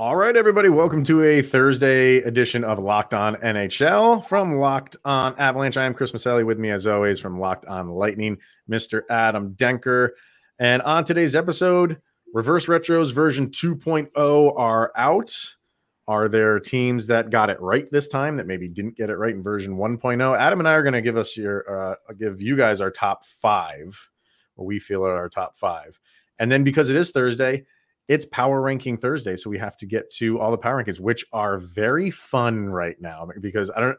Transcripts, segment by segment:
All right, everybody, welcome to a Thursday edition of Locked On NHL from Locked On Avalanche. I am Chris Maselli with me, as always, from Locked On Lightning, Mr. Adam Denker. And on today's episode, Reverse Retros version 2.0 are out. Are there teams that got it right this time that maybe didn't get it right in version 1.0? Adam and I are going to give us your, uh, give you guys our top five, what we feel are our top five. And then because it is Thursday, it's power ranking Thursday, so we have to get to all the power rankings, which are very fun right now because I don't.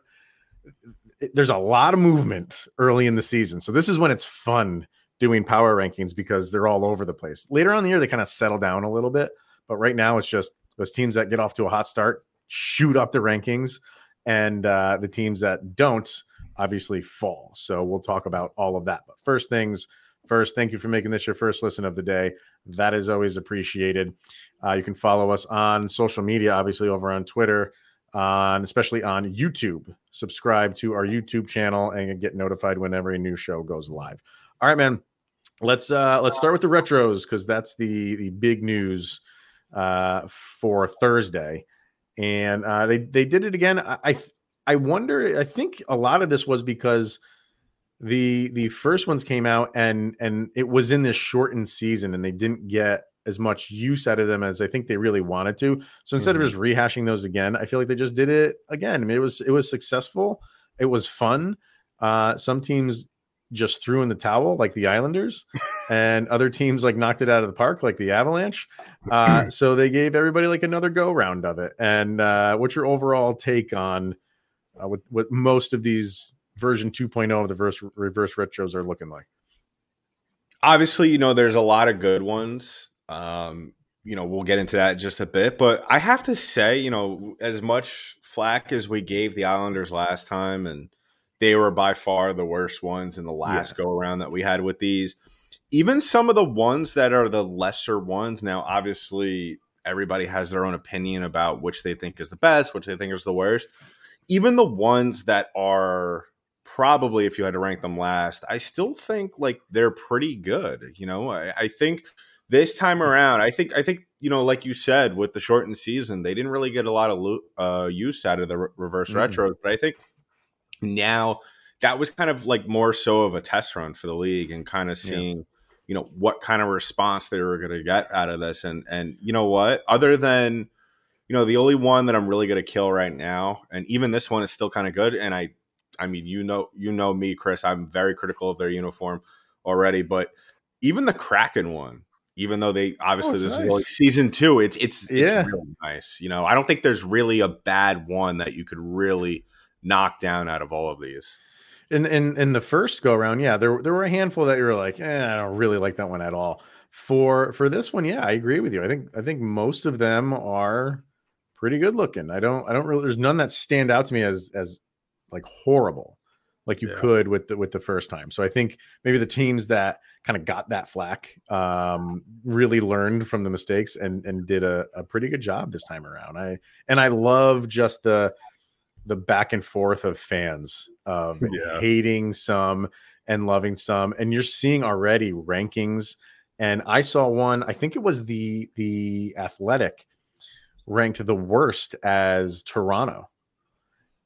There's a lot of movement early in the season, so this is when it's fun doing power rankings because they're all over the place. Later on in the year, they kind of settle down a little bit, but right now it's just those teams that get off to a hot start shoot up the rankings, and uh, the teams that don't obviously fall. So we'll talk about all of that. But first things first, thank you for making this your first listen of the day. That is always appreciated. Uh, you can follow us on social media, obviously over on Twitter, on especially on YouTube. Subscribe to our YouTube channel and get notified whenever a new show goes live. All right, man. Let's uh let's start with the retros because that's the the big news uh for Thursday. And uh they they did it again. I I, I wonder I think a lot of this was because the the first ones came out and and it was in this shortened season and they didn't get as much use out of them as I think they really wanted to. So instead mm-hmm. of just rehashing those again, I feel like they just did it again. I mean, it was it was successful. It was fun. Uh, some teams just threw in the towel, like the Islanders, and other teams like knocked it out of the park, like the Avalanche. Uh, so they gave everybody like another go round of it. And uh, what's your overall take on uh, what what most of these version 2.0 of the reverse, reverse retros are looking like? Obviously, you know, there's a lot of good ones. Um, you know, we'll get into that in just a bit, but I have to say, you know, as much flack as we gave the Islanders last time, and they were by far the worst ones in the last yeah. go around that we had with these. Even some of the ones that are the lesser ones, now obviously everybody has their own opinion about which they think is the best, which they think is the worst. Even the ones that are probably if you had to rank them last, I still think like they're pretty good. You know, I, I think this time around, I think I think you know, like you said, with the shortened season, they didn't really get a lot of lo- uh, use out of the re- reverse mm. retros. But I think now that was kind of like more so of a test run for the league and kind of seeing. Yeah. You know what kind of response they were going to get out of this, and and you know what, other than you know the only one that I'm really going to kill right now, and even this one is still kind of good, and I I mean, you know, you know me, Chris. I'm very critical of their uniform already, but even the Kraken one, even though they obviously oh, this nice. is like season two, it's it's yeah. it's really nice. You know, I don't think there's really a bad one that you could really knock down out of all of these. In in in the first go around, yeah, there there were a handful that you were like, eh, I don't really like that one at all. For for this one, yeah, I agree with you. I think I think most of them are pretty good looking. I don't I don't really there's none that stand out to me as as like horrible like you yeah. could with the with the first time. So I think maybe the teams that kind of got that flack um, really learned from the mistakes and and did a, a pretty good job this time around. I and I love just the the back and forth of fans of yeah. hating some and loving some, and you're seeing already rankings. And I saw one. I think it was the the Athletic ranked the worst as Toronto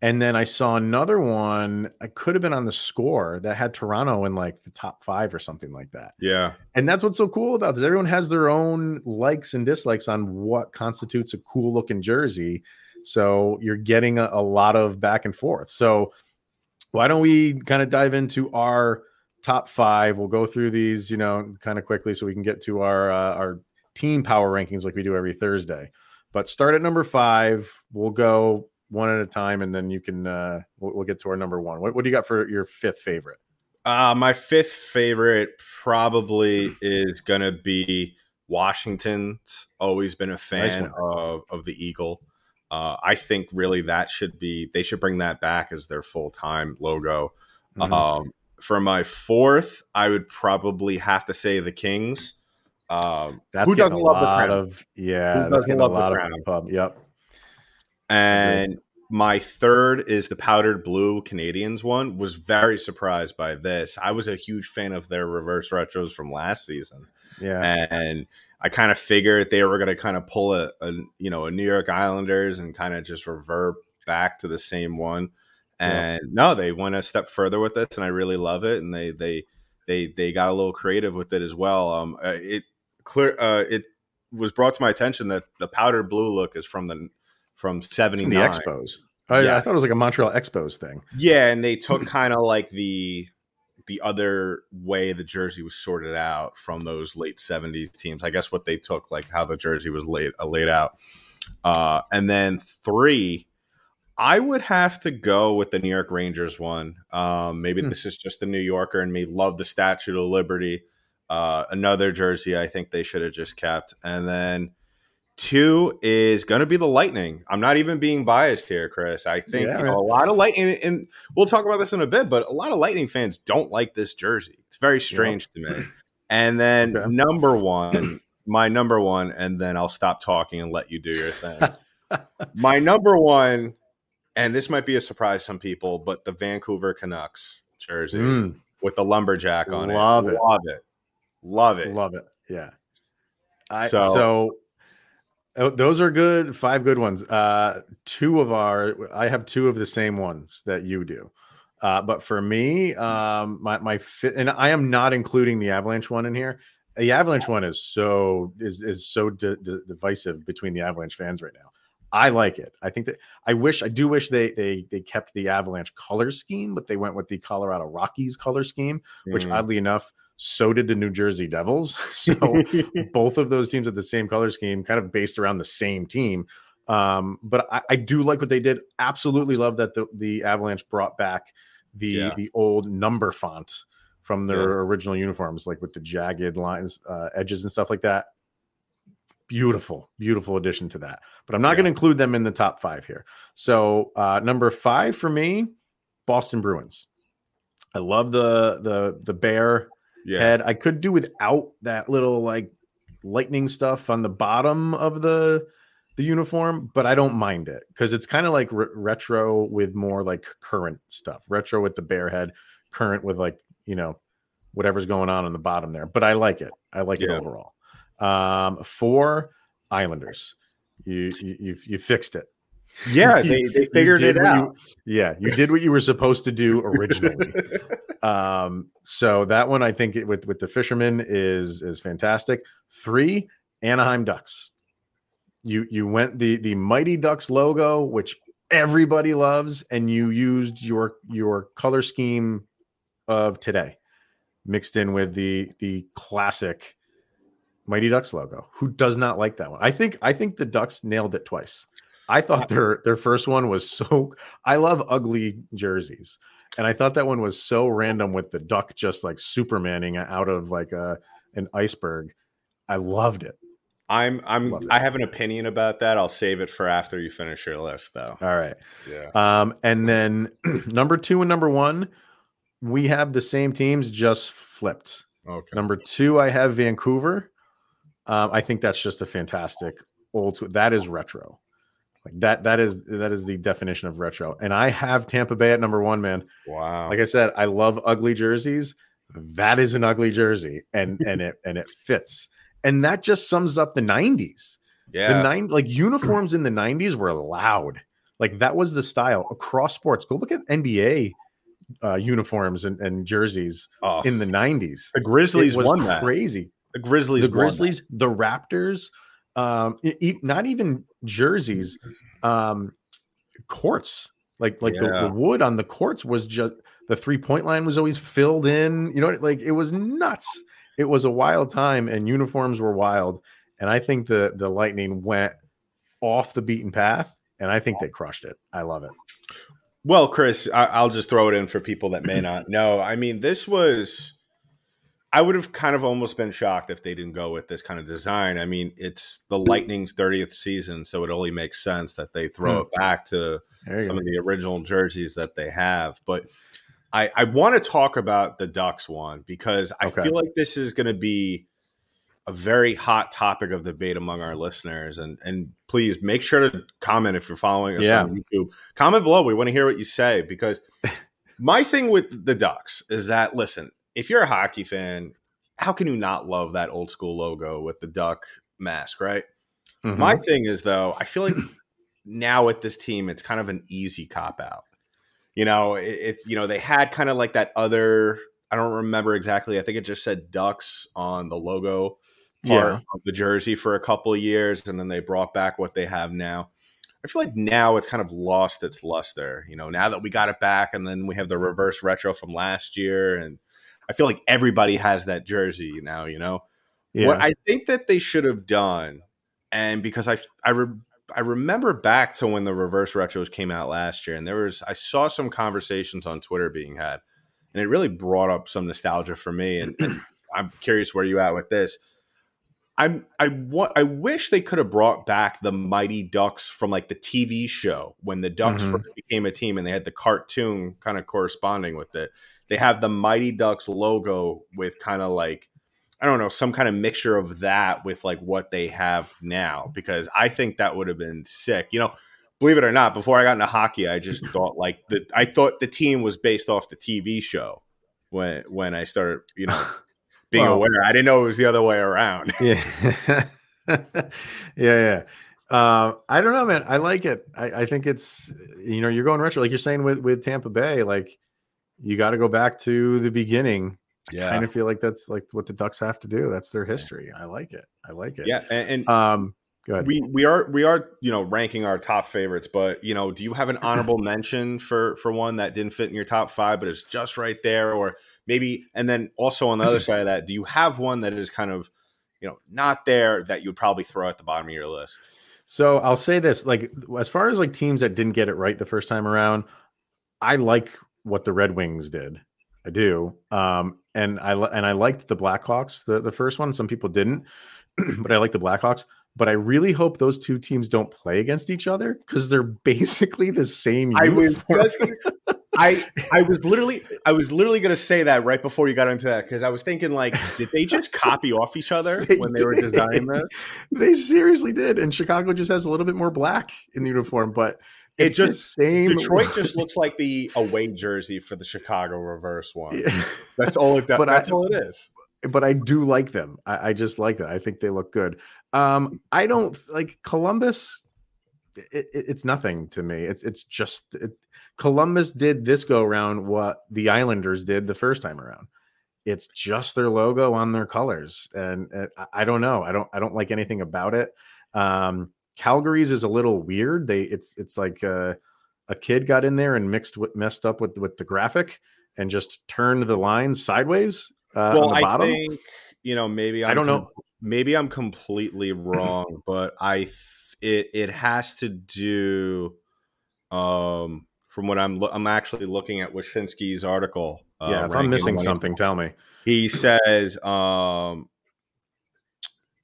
and then I saw another one. I could have been on the score that had Toronto in like the top five or something like that. Yeah. And that's what's so cool about this. Everyone has their own likes and dislikes on what constitutes a cool looking jersey. So you're getting a, a lot of back and forth. So why don't we kind of dive into our top five? We'll go through these, you know, kind of quickly so we can get to our uh, our team power rankings like we do every Thursday. But start at number five. We'll go one at a time, and then you can uh, we'll, we'll get to our number one. What, what do you got for your fifth favorite? Uh, my fifth favorite probably is gonna be Washington's. Always been a fan nice of of the Eagle. Uh, I think really that should be they should bring that back as their full time logo. Mm-hmm. Um, for my fourth, I would probably have to say the Kings. Um, That's who doesn't love the crown? Of, yeah, who that's getting a lot of pub. Yep. And my third is the powdered blue Canadiens one. Was very surprised by this. I was a huge fan of their reverse retros from last season. Yeah. And I kind of figured they were going to kind of pull a, a, you know a New York Islanders and kind of just revert back to the same one. And yeah. no, they went a step further with this, and I really love it. And they they they they got a little creative with it as well. Um, uh, it clear uh, it was brought to my attention that the powdered blue look is from the from seventy nine Expos. Oh, yeah. I thought it was like a Montreal Expos thing. Yeah, and they took kind of like the the other way the jersey was sorted out from those late 70s teams. I guess what they took, like how the jersey was laid uh, laid out. Uh, and then three, I would have to go with the New York Rangers one. Um, maybe hmm. this is just the New Yorker and me love the Statue of Liberty. Uh, another jersey I think they should have just kept. And then two is going to be the Lightning. I'm not even being biased here, Chris. I think yeah, you know, a lot of Lightning, and we'll talk about this in a bit, but a lot of Lightning fans don't like this jersey. It's very strange yeah. to me. And then okay. number one, my number one, and then I'll stop talking and let you do your thing. my number one and this might be a surprise to some people, but the Vancouver Canucks jersey mm. with the lumberjack on it. Love it. it. Love it. Love it. Love it. Yeah. I, so, so oh, those are good. Five good ones. Uh, two of our, I have two of the same ones that you do. Uh, but for me, um, my my fit, and I am not including the Avalanche one in here. The Avalanche one is so is is so d- d- divisive between the Avalanche fans right now. I like it. I think that I wish I do wish they they they kept the Avalanche color scheme, but they went with the Colorado Rockies color scheme, which mm. oddly enough, so did the New Jersey Devils. So both of those teams had the same color scheme, kind of based around the same team. Um, but I, I, do like what they did. Absolutely love that the, the Avalanche brought back the yeah. the old number font from their yeah. original uniforms, like with the jagged lines, uh, edges, and stuff like that beautiful, beautiful addition to that. But I'm not yeah. going to include them in the top five here. So uh, number five for me, Boston Bruins. I love the the the bear yeah. head. I could do without that little like lightning stuff on the bottom of the the uniform, but I don't mind it because it's kind of like re- retro with more like current stuff. Retro with the bear head, current with like you know whatever's going on on the bottom there. But I like it. I like yeah. it overall. Um, four Islanders. You you you, fixed it. Yeah, they, they figured it out. You, yeah, you did what you were supposed to do originally. um, so that one I think it, with with the fisherman is is fantastic. Three Anaheim Ducks. You you went the the Mighty Ducks logo, which everybody loves, and you used your your color scheme of today mixed in with the the classic Mighty Ducks logo. Who does not like that one? I think I think the Ducks nailed it twice. I thought their their first one was so I love ugly jerseys. And I thought that one was so random with the duck just like supermaning out of like a an iceberg. I loved it. I'm I'm I have an opinion about that. I'll save it for after you finish your list though. All right. Yeah. Um and then number 2 and number 1 we have the same teams just flipped. Okay. Number 2 I have Vancouver um, I think that's just a fantastic old. That is retro. Like that. That is that is the definition of retro. And I have Tampa Bay at number one, man. Wow. Like I said, I love ugly jerseys. That is an ugly jersey, and and it and it fits. And that just sums up the '90s. Yeah. The nine like uniforms in the '90s were loud. Like that was the style across sports. Go look at NBA uh, uniforms and, and jerseys oh, in the 90s. The Grizzlies won that. Crazy. The Grizzlies, the Grizzlies, the Raptors, um, e- not even jerseys, um, courts. Like like yeah. the, the wood on the courts was just the three point line was always filled in. You know, like it was nuts. It was a wild time, and uniforms were wild. And I think the the Lightning went off the beaten path, and I think they crushed it. I love it. Well, Chris, I, will just throw it in for people that may not know. I mean, this was I would have kind of almost been shocked if they didn't go with this kind of design. I mean, it's the Lightning's 30th season, so it only makes sense that they throw hmm. it back to some go. of the original jerseys that they have. But I, I want to talk about the Ducks one because I okay. feel like this is going to be a very hot topic of debate among our listeners. And and please make sure to comment if you're following us yeah. on YouTube. Comment below. We want to hear what you say because my thing with the Ducks is that listen, if you're a hockey fan, how can you not love that old school logo with the duck mask, right? Mhm. My thing is though, I feel like now with this team, it's kind of an easy cop out. You know, it, it's you know they had kind of like that other. I don't remember exactly. I think it just said Ducks on the logo part Yeah. of the jersey for a couple of years, and then they brought back what they have now. I feel like now it's kind of lost its luster. You know, now that we got it back, and then we have the reverse retro from last year, and I feel like everybody has that jersey now. You know, yeah. what I think that they should have done, and because I I re, I remember back to when the reverse retros came out last year, and there was I saw some conversations on Twitter being had, and it really brought up some nostalgia for me. And, and I'm curious where you at with this. I'm I want I wish they could have brought back the Mighty Ducks from like the TV show when the Ducks Mhm. first became a team and they had the cartoon kind of corresponding with it. They have the Mighty Ducks logo with kind of like I don't know some kind of mixture of that with like what they have now because I think that would have been sick. You know, believe it or not, before I got into hockey, I just thought like the I thought the team was based off the TV show when when I started you know being Well- aware. I didn't know it was the other way around. yeah yeah yeah um i don't know man i like it I, I think it's you know you're going retro like you're saying with with tampa bay like you got to go back to the beginning Yeah, kind of feel like that's like what the ducks have to do. That's their history. I like it. I like it. Yeah, and, and um go ahead. we we are we are you know ranking our top favorites, but you know, do you have an honorable mention for for one that didn't fit in your top five, but is just right there, or maybe? And then also on the other side of that, do you have one that is kind of you know not there that you would probably throw at the bottom of your list? So I'll say this: like as far as like teams that didn't get it right the first time around, I like what the Red Wings did. I do, um, and I and I liked the Blackhawks the the first one. Some people didn't, but I like the Blackhawks. But I really hope those two teams don't play against each other because they're basically the same. I was uniform. just I I was literally I was literally gonna say that right before you got into that because I was thinking like, did they just copy off each other They when they were designing this? they seriously did, and Chicago just has a little bit more black in the uniform, but it's the just- same. Detroit just looks like the away jersey for the Chicago reverse one. Yeah. That's all it does. But I- That's all it is. but I do like them. I, I just like that. I think they look good. Um, I don't like Columbus. It, it, it's nothing to me. It's it's just it, Columbus did this go around what the Islanders did the first time around. It's just their logo on their colors, and, and I- I don't know. I don't I don't like anything about it. Um, Calgary's is a little weird. They it's it's like a, a kid got in there and mixed with messed up with with the graphic and just turned the lines sideways uh, well, on the I bottom. think you know maybe I'm I don't know. maybe I'm completely wrong, but I th- it it has to do um from what I'm lo- I'm actually looking at Wyshynski's article. Uh, yeah, if I'm missing something, tell me. he says um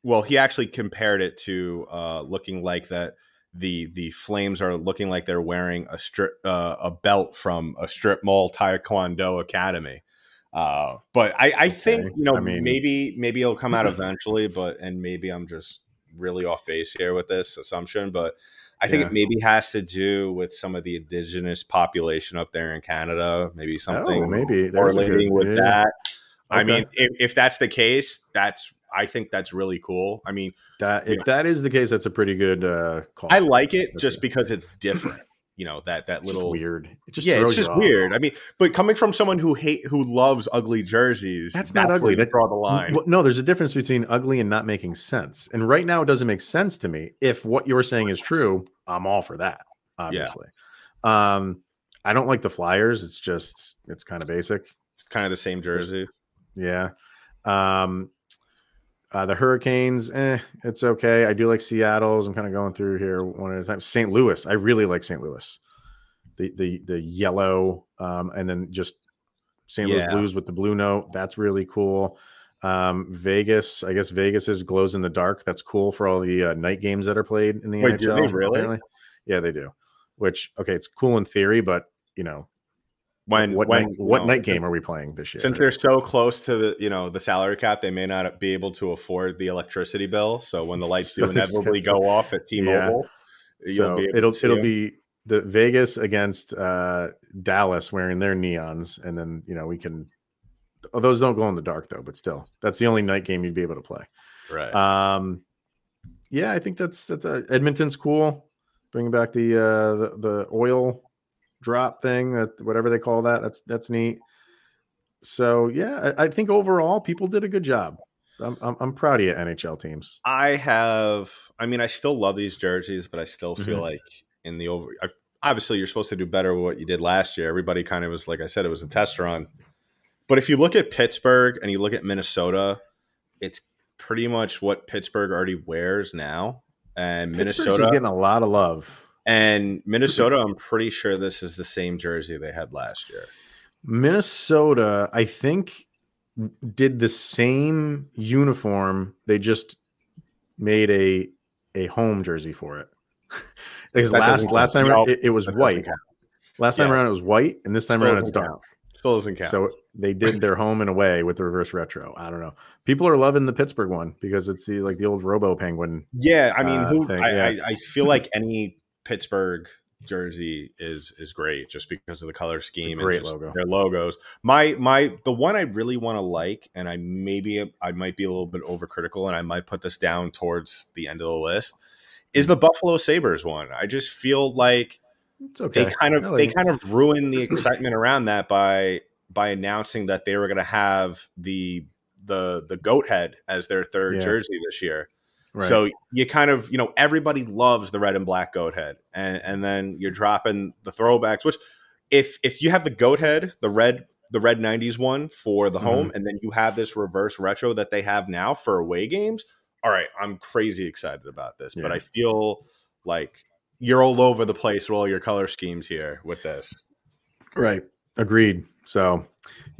well he actually compared it to uh looking like that the the flames are looking like they're wearing a strip uh, a belt from a strip mall taekwondo academy uh but i i think you know I mean- maybe maybe it'll come out eventually but and maybe i'm just really off base here with this assumption but I think Yeah. it maybe has to do with some of the indigenous population up there in Canada. Maybe something Oh, maybe. There's correlating good- with yeah. that. I mean, if, if that's the case, that's I think that's really cool. I mean, That if Yeah. that is the case, that's a pretty good uh, call. I like it That's just it. because it's different. You know that that It's little weird. It just yeah, it's just off. weird. I mean, but coming from someone who hate who loves ugly jerseys, That's not ugly. That- draw the line. Well, no, there's a difference between ugly and not making sense. And right now, it doesn't make sense to me. If what you're saying is true, I'm all for that. Obviously, um, I don't like the Flyers. It's just it's kind of basic. It's kind of the same jersey. Yeah. Um, uh, the Hurricanes, eh, it's okay. I do like Seattle's. I'm kind of going through here one at a time. St. Louis, I really like St. Louis. The the the yellow, um, and then just St. Louis Yeah. Blues with the blue note. That's really cool. Um, Vegas, I guess Vegas is glows in the dark. That's cool for all the uh, night games that are played in the Wait, NHL. really? apparently. Yeah, they do. Which okay, it's cool in theory, but you know, When what when night, what know, night game are we playing this year? Since they're so close to the you know the salary cap, they may not be able to afford the electricity bill. So when the lights do inevitably go off at T-Mobile, so be able it'll it'll be the Vegas against uh, Dallas wearing their neons, and then you know we can oh, those don't go in the dark though, but still, that's the only night game you'd be able to play. Right. Um, yeah, I think that's that's uh, Edmonton's cool. Bringing back the uh the, the oil drop thing that whatever they call that. That's that's neat. So yeah, I, I think overall people did a good job. I'm, I'm, I'm proud of you, NHL teams. I have. I mean, I still love these jerseys, but I still feel Mhm. like in the over. I, obviously, you're supposed to do better with what you did last year. Everybody kind of was like I said, it was a test run. But if you look at Pittsburgh and you look at Minnesota, it's pretty much what Pittsburgh already wears now, and Minnesota is getting a lot of love. And Minnesota. I'm pretty sure this is the same jersey they had last year. Minnesota, I think, did the same uniform. They just made a a home jersey for it. because That last last count. time No, it, it was white. Last time Yeah. around it was white, and this time Still around it's dark. count. Still doesn't count. So they did their home and away with the reverse retro. I don't know. People are loving the Pittsburgh one because it's the like the old Robo Penguin. Yeah, I mean, uh, who I, yeah. I, I feel like any Pittsburgh jersey is is great just because of the color scheme great logo. their logos. My my the one I really want to like, and I maybe I might be a little bit overcritical, and I might put this down towards the end of the list, is the mm-hmm. Buffalo Sabres one. I just feel like It's okay. they kind of like they it. kind of ruined the excitement around that by by announcing that they were going to have the the the goat head as their third Yeah. jersey this year. Right. So you kind of, you know, everybody loves the red and black goat head, and and then you're dropping the throwbacks. Which, if if you have the goat head, the red the red '90s one for the home, Mm-hmm. and then you have this reverse retro that they have now for away games. All right, I'm crazy excited about this, but I feel like you're all over the place with all your color schemes here with this. Right. Agreed. So,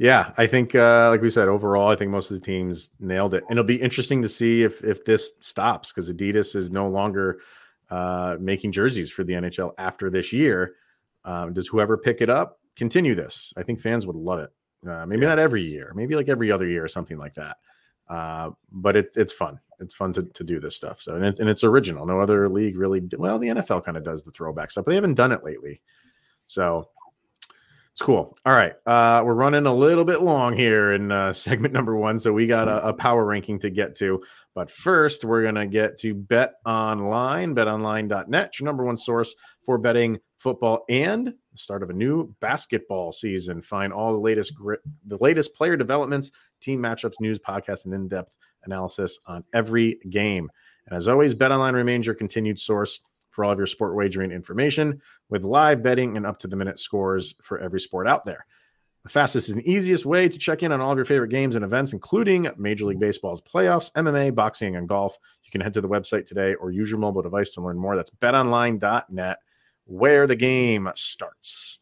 yeah, I think, uh, like we said, overall, I think most of the teams nailed it. And it'll be interesting to see if if this stops because Adidas is no longer uh, making jerseys for the NHL after this year. Um, does whoever pick it up continue this? I think fans would love it. Uh, maybe not every year, maybe like every other year or something like that. Uh, but it, it's fun. It's fun to, to do this stuff. So and, it, and it's original. No other league really. Well, the NFL kind of does the throwback stuff, but they haven't done it lately. So it's cool. All right. Uh, we're running a little bit long here in uh, segment number one. So we got a, a power ranking to get to. But first, we're going to get to Bet Online, betonline.net, your number one source for betting football and the start of a new basketball season. Find all the latest gri- the latest player developments, team matchups, news, podcasts, and in-depth analysis on every game. And as always, BetOnline remains your continued source for all of your sport wagering information with live betting and up to the minute scores for every sport out there. The fastest and easiest way to check in on all of your favorite games and events, including Major League Baseball's playoffs, MMA, boxing, and golf. You can head to the website today or use your mobile device to learn more. That's betonline.net, where the game starts.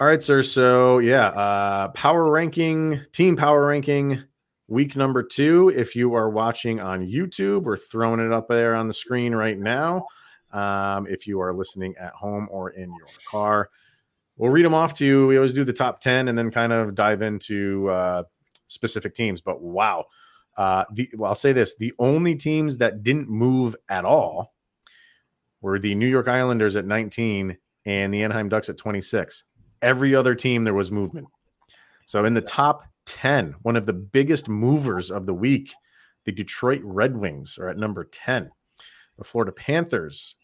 All right, sir. So, yeah, uh, power ranking, team power ranking, week number two. If you are watching on YouTube, we're throwing it up there on the screen right now. Um, if you are listening at home or in your car, we'll read them off to you. We always do the top 10 and then kind of dive into uh, specific teams. But wow. Uh, the, well, I'll say this the only teams that didn't move at all were the New York Islanders at 19 and the Anaheim Ducks at 26. Every other team, there was movement. So in the top 10, one of the biggest movers of the week, the Detroit Red Wings are at number 10. The Florida Panthers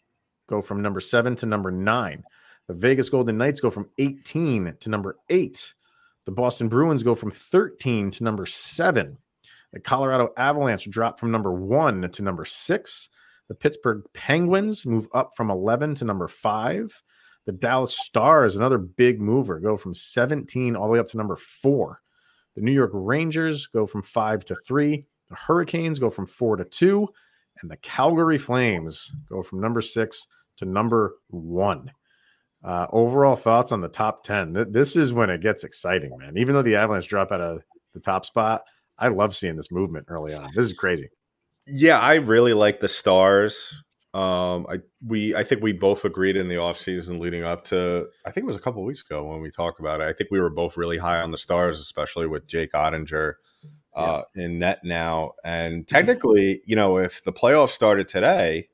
go from number seven to number nine. The Vegas Golden Knights go from 18 to number eight. The Boston Bruins go from 13 to number seven. The Colorado Avalanche drop from number one to number six. The Pittsburgh Penguins move up from 11 to number five. The Dallas Stars, another big mover, go from 17 all the way up to number four. The New York Rangers go from five to three. The Hurricanes go from four to two. And the Calgary Flames go from number six to number one. Uh, overall thoughts on the top 10. Th- this is when it gets exciting, man. Even though the Avalanche drop out of the top spot, I love seeing this movement early on. This is crazy. Yeah, I really like the stars. Um, I we I think we both agreed in the offseason leading up to I think it was a couple weeks ago when we talked about it. I think we were both really high on the stars, especially with Jake Oettinger uh, in net now. And technically, you know, if the playoffs started today,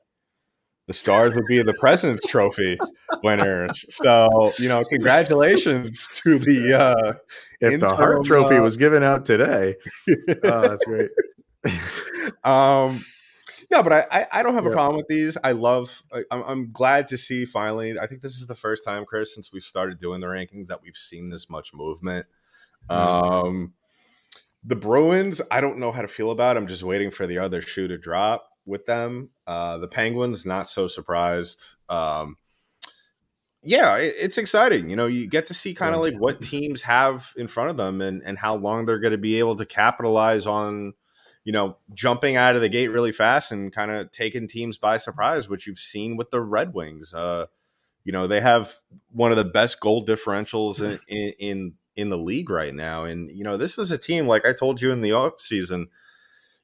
the Stars would be the President's Trophy winners. So, you know, congratulations to the uh if the Hart Trophy uh, was given out today. oh, that's great. um no, but I, I don't have a problem with these. I love. I, I'm, I'm glad to see finally. I think this is the first time, Chris, since we've started doing the rankings that we've seen this much movement. Mm-hmm. Um, the Bruins, I don't know how to feel about. I'm just waiting for the other shoe to drop with them. Uh, the Penguins, not so surprised. Um, yeah, it, it's exciting. You know, you get to see kind of like what teams have in front of them and and how long they're going to be able to capitalize on. You know, jumping out of the gate really fast and kind of taking teams by surprise, which you've seen with the Red Wings. Uh, you know, they have one of the best goal differentials in, in, in in the league right now. And, you know, this is a team, like I told you in the off season,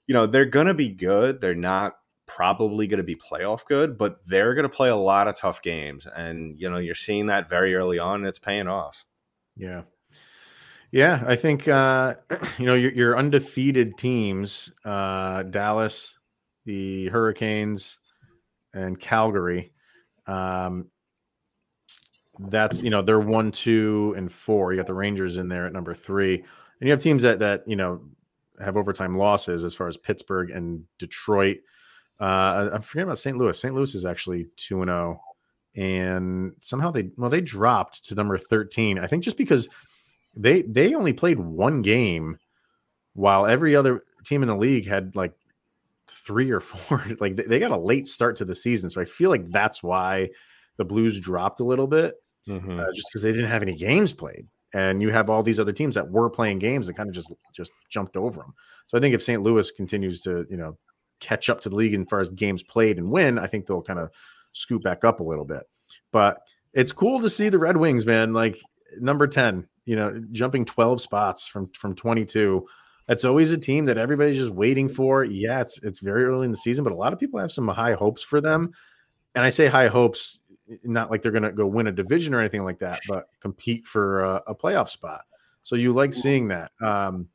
you know, they're going to be good. They're not probably going to be playoff good, but they're going to play a lot of tough games. And, you know, you're seeing that very early on and it's paying off. Yeah. Yeah. I think, uh, you know, your, your undefeated teams, uh, Dallas, the Hurricanes, and Calgary, um, that's you know they're one, two, and four. You got the Rangers in there at number three, and you have teams that that you know have overtime losses as far as Pittsburgh and Detroit. Uh, I'm forgetting about St. Louis. St. Louis is actually two and zero, oh, and somehow they well they dropped to number thirteen. I think just because they they only played one game, while every other team in the league had like three or four. like they got a late start to the season, so I feel like that's why the Blues dropped a little bit, mm-hmm. uh, just because they didn't have any games played and you have all these other teams that were playing games that kind of just just jumped over them. So I think if St. Louis continues to you know catch up to the league as far as games played and win, I think they'll kind of scoot back up a little bit. But it's cool to see the Red Wings, man. Like number ten, you know, jumping twelve spots from from twenty two. That's always a team that everybody's just waiting for. Yeah, it's it's very early in the season, but a lot of people have some high hopes for them. And I say high hopes not like they're going to go win a division or anything like that, but compete for a, a playoff spot. So you like seeing that. Um,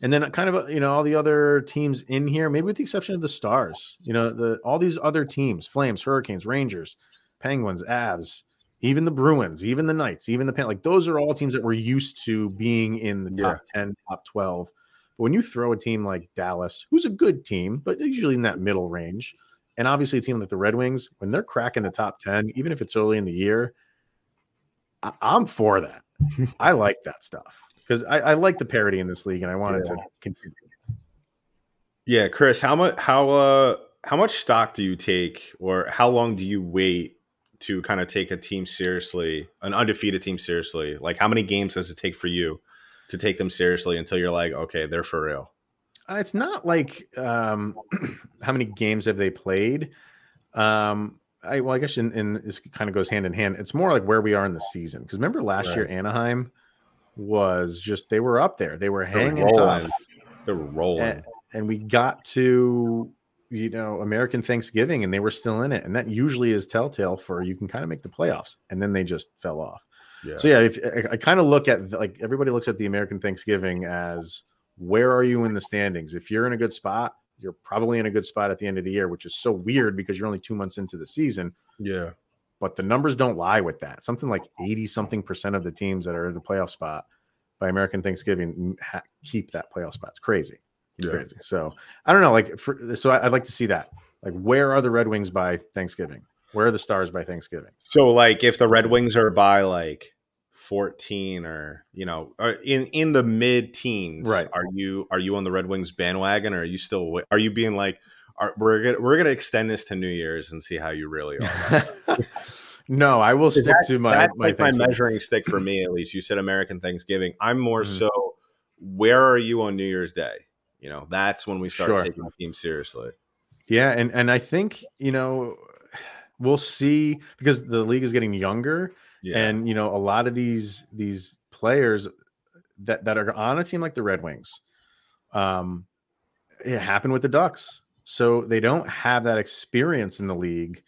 and then kind of you know all the other teams in here, maybe with the exception of the Stars. You know the all these other teams: Flames, Hurricanes, Rangers, Penguins, Avs, even the Bruins, even the Knights, even the Pan. Like those are all teams that we're used to being in the top yeah. ten, top twelve. But when you throw a team like Dallas, who's a good team, but usually in that middle range, and obviously, a team like the Red Wings, when they're cracking the top 10, even if it's early in the year, I- am for that. I like that stuff because I-, I, like the parity in this league and I wanted yeah. to continue. Yeah, Chris, how much how uh how much stock do you take or how long do you wait to kind of take a team seriously, an undefeated team seriously? Like how many games does it take for you to take them seriously until you're like, okay, they're for real? Uh, it's not like um, how many games have they played. Um, I well, I guess in, in this kind of goes hand in hand. It's more like where we are in the season. Because remember last right. year Anaheim was just they were up there. They were hanging tough. They were rolling, and, and we got to you know American Thanksgiving, and they were still in it. And that usually is telltale for you can kind of make the playoffs, and then they just fell off. Yeah. So yeah, if I, I kind of look at like everybody looks at the American Thanksgiving as where are you in the standings? If you're in a good spot, you're probably in a good spot at the end of the year, which is so weird because you're only two months into the season. Yeah. But the numbers don't lie with that. Something like 80 something percent of the teams that are in the playoff spot by American Thanksgiving ha- keep that playoff spot. It's crazy. Yeah. crazy. So I don't know. Like, for, so I, I'd like to see that. Like, where are the Red Wings by Thanksgiving? Where are the Stars by Thanksgiving? So, like, if the Red Wings are by like 14 or you know in in the mid teens right are you are you on the red wings bandwagon or are you still are you being like are, we're gonna we're gonna extend this to new year's and see how you really are no i will stick that, to my that's my, like my measuring stick for me at least you said american thanksgiving i'm more mm-hmm. so where are you on new year's day you know that's when we start sure. taking the team seriously yeah and and i think you know we'll see because the league is getting younger yeah. And you know, a lot of these these players that that are on a team like the Red Wings, um, it happened with the Ducks. So they don't have that experience in the league.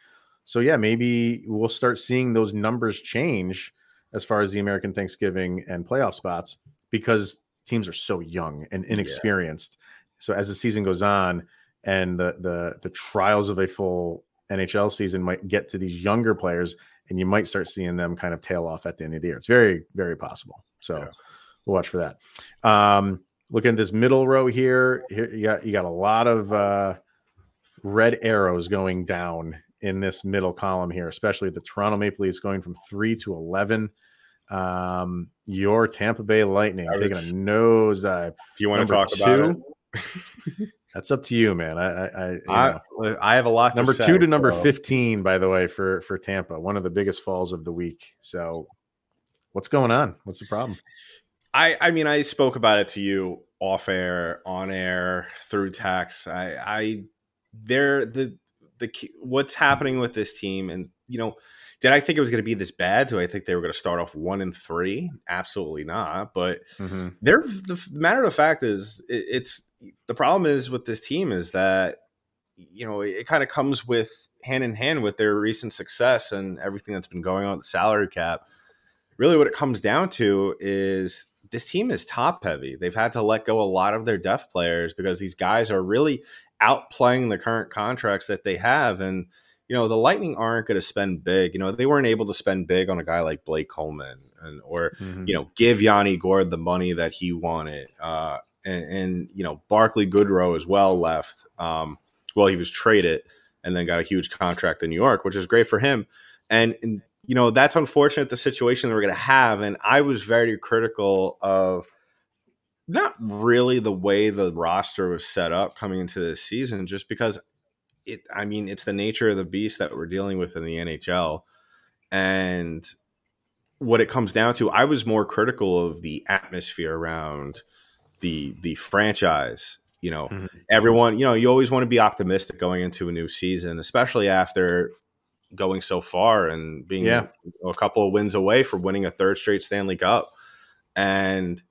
So yeah, maybe we'll start seeing those numbers change as far as the American Thanksgiving and playoff spots because teams are so young and inexperienced. Yeah. So as the season goes on and the the the trials of a full NHL season might get to these younger players, and you might start seeing them kind of tail off at the end of the year. It's very, very possible. So yeah. we'll watch for that. Um, looking at this middle row here, here you got you got a lot of uh, red arrows going down in this middle column here, especially the Toronto Maple Leafs going from three to eleven. Um, your Tampa Bay Lightning was, taking a nosedive. Do you want Number to talk two, about it? That's up to you, man. I I I, I, have a lot. Number say, two to number so. fifteen, by the way, for for Tampa, one of the biggest falls of the week. So, what's going on? What's the problem? I I mean, I spoke about it to you off air, on air, through text. I I there the the what's happening with this team, and you know did I think it was going to be this bad? Do I think they were going to start off one and three? Absolutely not. But mm-hmm. they're the matter of fact is it, it's the problem is with this team is that you know it, kind of comes with hand in hand with their recent success and everything that's been going on the salary cap. Really, what it comes down to is this team is top heavy. They've had to let go a lot of their depth players because these guys are really outplaying the current contracts that they have and you know, the Lightning aren't going to spend big. You know, they weren't able to spend big on a guy like Blake Coleman and or mm-hmm. you know give Yanni Gourde the money that he wanted. Uh, and, and, you know Barclay Goodrow as well left. Um, well, he was traded and then got a huge contract in New York, which is great for him. And, and you know that's unfortunate the situation that we're going to have. And I was very critical of not really the way the roster was set up coming into this season, just because it I mean, it's the nature of the beast that we're dealing with in the NHL. And what it comes down to, I was more critical of the atmosphere around the the franchise. You know, mm-hmm. everyone, you know, you always want to be optimistic going into a new season, especially after going so far and being yeah. a couple of wins away from winning a third straight Stanley Cup. And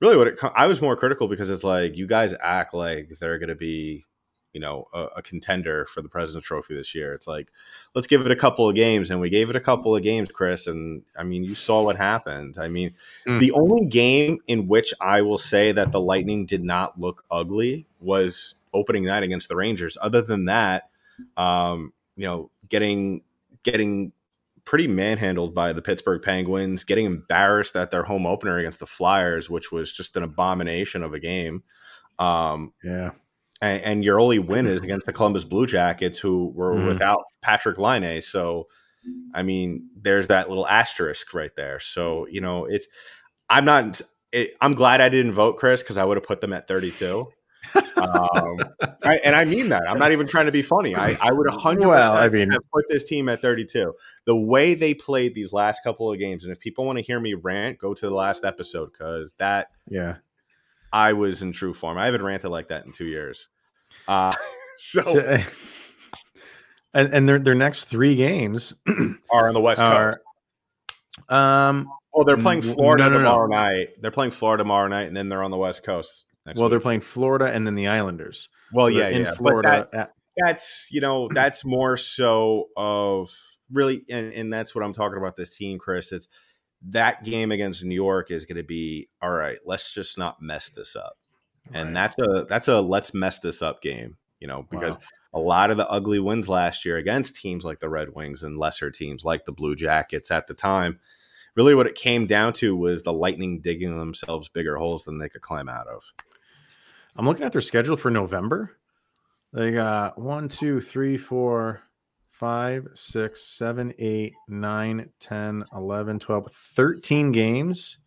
really what it I was more critical because it's like you guys act like they're going to be you know a, a, contender for the President's Trophy this year. It's like let's give it a couple of games, and we gave it a couple of games, Chris. And I mean, you saw what happened. I mean, mm. the only game in which I will say that the Lightning did not look ugly was opening night against the Rangers. Other than that, um, you know, getting getting pretty manhandled by the Pittsburgh Penguins, getting embarrassed at their home opener against the Flyers, which was just an abomination of a game. Um, yeah and, and, your only win is against the Columbus Blue Jackets, who were mm. without Patrick Laine. So, I mean, there's that little asterisk right there. So, you know, it's I'm not. It, I'm glad I didn't vote Chris because I would have put them at 32. um, I, and I mean that. I'm not even trying to be funny. I, I would 100 well, I mean, put this team at 32. The way they played these last couple of games, and if people want to hear me rant, go to the last episode because that yeah I was in true form. I haven't ranted like that in two years. Uh, so, so and and their their next three games are on the West are, Coast. Um, well, they're playing Florida no, no, tomorrow no. night. They're playing Florida tomorrow night, and then they're on the West Coast. well, week. they're playing Florida and then the Islanders. Well, so yeah, in yeah. Florida. That, at- that's you know that's more so of really, and and that's what I'm talking about. This team, Chris. It's that game against New York is going to be all right. Let's just not mess this up, right. and that's a that's a let's mess this up game. You know, because wow. a lot of the ugly wins last year against teams like the Red Wings and lesser teams like the Blue Jackets at the time, really what it came down to was the Lightning digging themselves bigger holes than they could climb out of. I'm looking at their schedule for November. They got one, two, three, four, 5, 6, 7, 8, 9, 10, 11, 12, 13 games.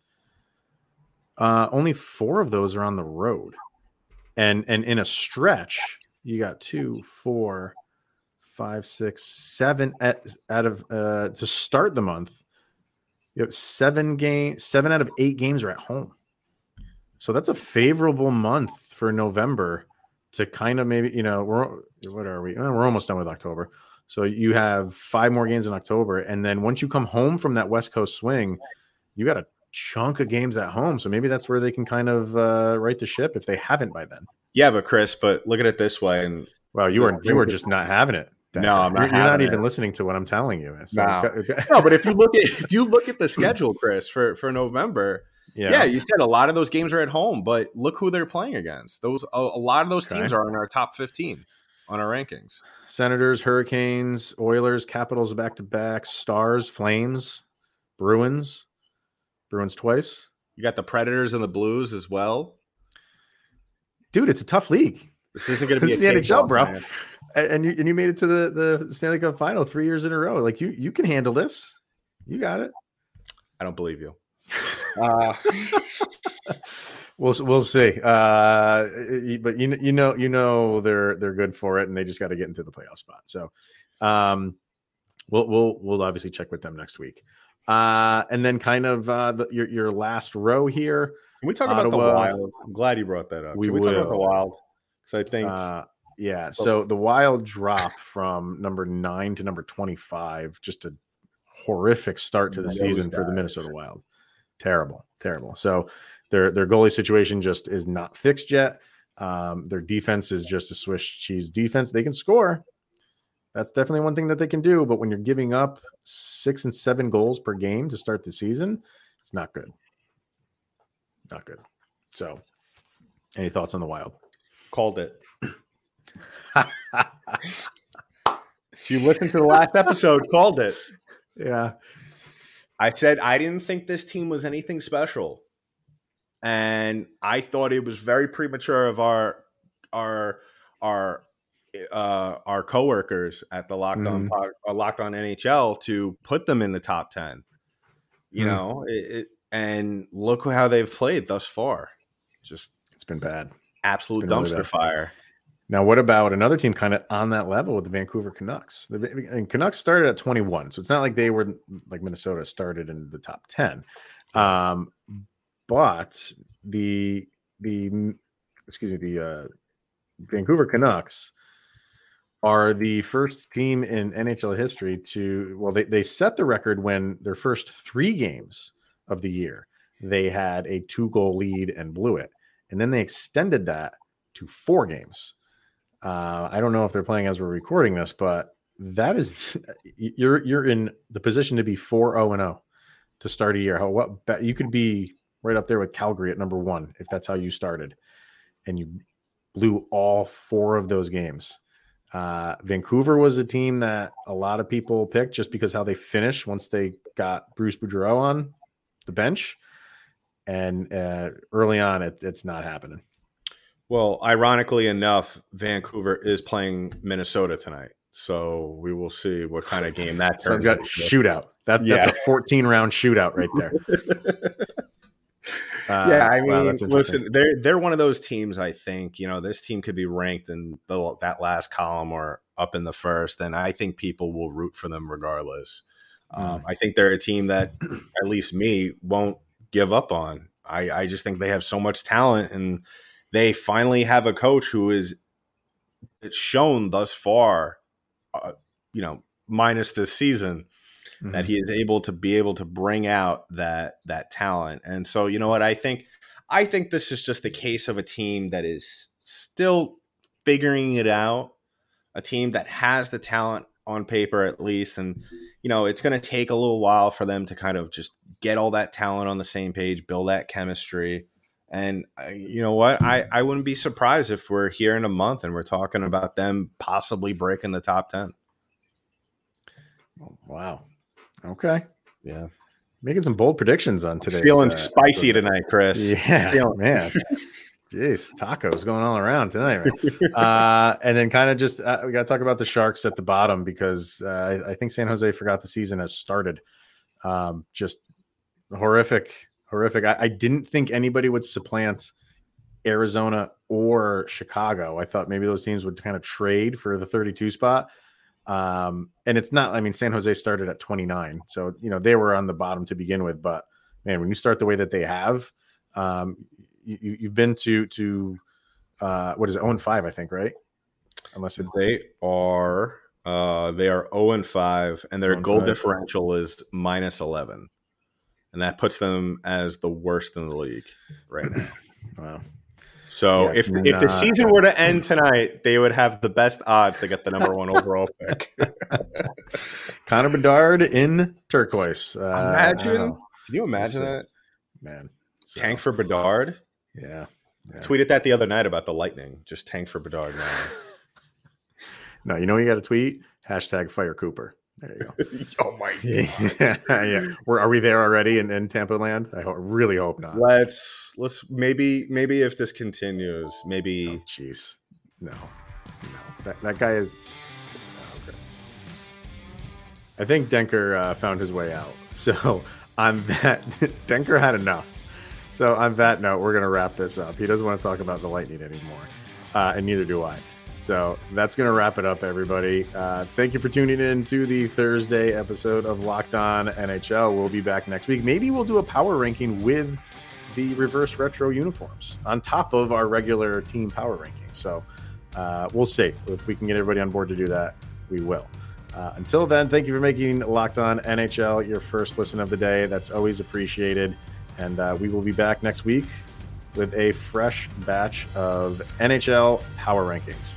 Uh, only four of those are on the road. And and in a stretch, you got two, four, five, six, seven at, out of uh, to start the month. You have seven game, seven out of eight games are at home. So that's a favorable month for November to kind of maybe you know we're what are we? We're almost done with October. So you have five more games in October, and then once you come home from that West Coast swing, you got a chunk of games at home. So maybe that's where they can kind of uh, right the ship if they haven't by then. Yeah, but Chris, but look at it this way, and well, you were you were just not having it. No, I'm not. You're, you're not even listening to what I'm telling you. So, no. no, but if you look at if you look at the schedule, Chris, for for November, yeah. yeah, you said a lot of those games are at home, but look who they're playing against. Those a, a lot of those teams are in our top 15. On our rankings. Senators, Hurricanes, Oilers, Capitals back to back, Stars, Flames, Bruins, Bruins twice. You got the Predators and the Blues as well. Dude, it's a tough league. This isn't going to be It's a the NHL, bro. man. And and you, and you made it to the, the Stanley Cup final three years in a row. Like you you can handle this. You got it. I don't believe you. Uh, We'll we'll see. Uh, but you you know you know they're they're good for it, and they just got to get into the playoff spot. So, um, we'll we'll we'll obviously check with them next week. Uh, and then kind of uh, the, your your last row here. can we talk about the Wild? I'm glad you brought that up. We can we talk about the. Wild? Because I think Uh, yeah. So the Wild drop from number nine to number twenty five. Just a horrific start to the season for the. Minnesota Wild. Terrible, terrible. So their their goalie situation just is not fixed yet. Um, their defense is just a Swiss cheese defense. They can score. That's definitely one thing that they can do. But when you're giving up six and seven goals per game to start the season, it's not good. Not good. So, any thoughts on the Wild? called it. if you listened to the last episode, called it. Yeah. I said I didn't think this team was anything special. And I thought it was very premature of our our our uh our coworkers at the Locked On Mhm. Uh, Locked On NHL to put them in the top 10. You Mhm. know, it, it and look how they've played thus far. Just It's been bad. absolute been really dumpster bad. fire. Now, what about another team kind of on that level with the Vancouver Canucks? The and Canucks started at 21, so it's not like they were like Minnesota started in the top 10. Um, but the the excuse me, the uh, Vancouver Canucks are the first team in NHL history to well, they, they set the record when their first three games of the year they had a two goal lead and blew it, and then they extended that to four games. Uh, I don't know if they're playing as we're recording this, but that is you're you're in the position to be four zero and zero to start a year. How what you could be right up there with Calgary at number one if that's how you started, and you blew all four of those games. Uh, Vancouver was a team that a lot of people picked just because how they finished once they got Bruce Boudreau on the bench, and uh, early on it, it's not happening. Well, ironically enough, Vancouver is playing Minnesota tonight. So we will see what kind of game that turns it's shootout. That, Yeah. That's a 14 round shootout right there. Uh, yeah, I mean, interesting. listen, they're they're one of those teams. I think you know this team could be ranked in the, that last column or up in the first, and I think people will root for them regardless. Um, I think they're a team that, at least me, won't give up on. I, I just think they have so much talent, and they finally have a coach who is it's shown thus far, uh, you know, minus this season, that Mhm. he is able to be able to bring out that that talent. And so, you know what? I think I think this is just the case of a team that is still figuring it out, a team that has the talent on paper at least and you know, it's going to take a little while for them to kind of just get all that talent on the same page, build that chemistry. And I- you know what? I, I wouldn't be surprised if we're here in a month and we're talking about them possibly breaking the top 10. Wow. Okay. Yeah. Making some bold predictions on today. Feeling spicy tonight, Chris. Yeah, Feeling- man. Jeez, tacos going all around tonight. Man. uh, and then kind of just uh, we got to talk about the Sharks at the bottom because uh, I, I think San Jose forgot the season has started. Um, just horrific, horrific. I, I didn't think anybody would supplant Arizona or Chicago. I thought maybe those teams would kind of trade for the 32 spot. Um, and it's not, I mean, San Jose started at 29. So, you know, they were on the bottom to begin with. But man, when you start the way that they have, um, you, you've been to, to, uh, what is it, 0 and 5, I think, right? Unless it, They are uh they are 0 and 5 and their 0 and goal 5. differential is minus 11. And that puts them as the worst in the league right now. wow. So Yeah, if it's if the season were to end tonight, they would have the best odds to get the number 1 overall pick. Connor Bedard in turquoise. Uh, Imagine. Can you imagine that? man. So, Tank for Bedard? Yeah. yeah. Tweeted that the other night about the Lightning. Just tank for Bedard now. No, you know you got to tweet hashtag Fire Cooper. There you go. oh my yeah, yeah. We're, are we there already in, in Tampa land? I ho- really hope not. Let's let's maybe maybe if this continues, maybe. Jeez, no, no. That that guy is. Okay. I think Denker uh, found his way out. So on that, Denker had enough. So on that note, we're gonna wrap this up. He doesn't want to talk about the Lightning anymore, uh, and neither do I. So that's going to wrap it up, everybody. Uh, thank you for tuning in to the Thursday episode of Locked On NHL. We'll be back next week. Maybe we'll do a power ranking with the reverse retro uniforms on top of our regular team power ranking. So uh, we'll see. If we can get everybody on board to do that, we will. Uh, until then, thank you for making Locked On NHL your first listen of the day. That's always appreciated. And uh, we will be back next week with a fresh batch of NHL power rankings.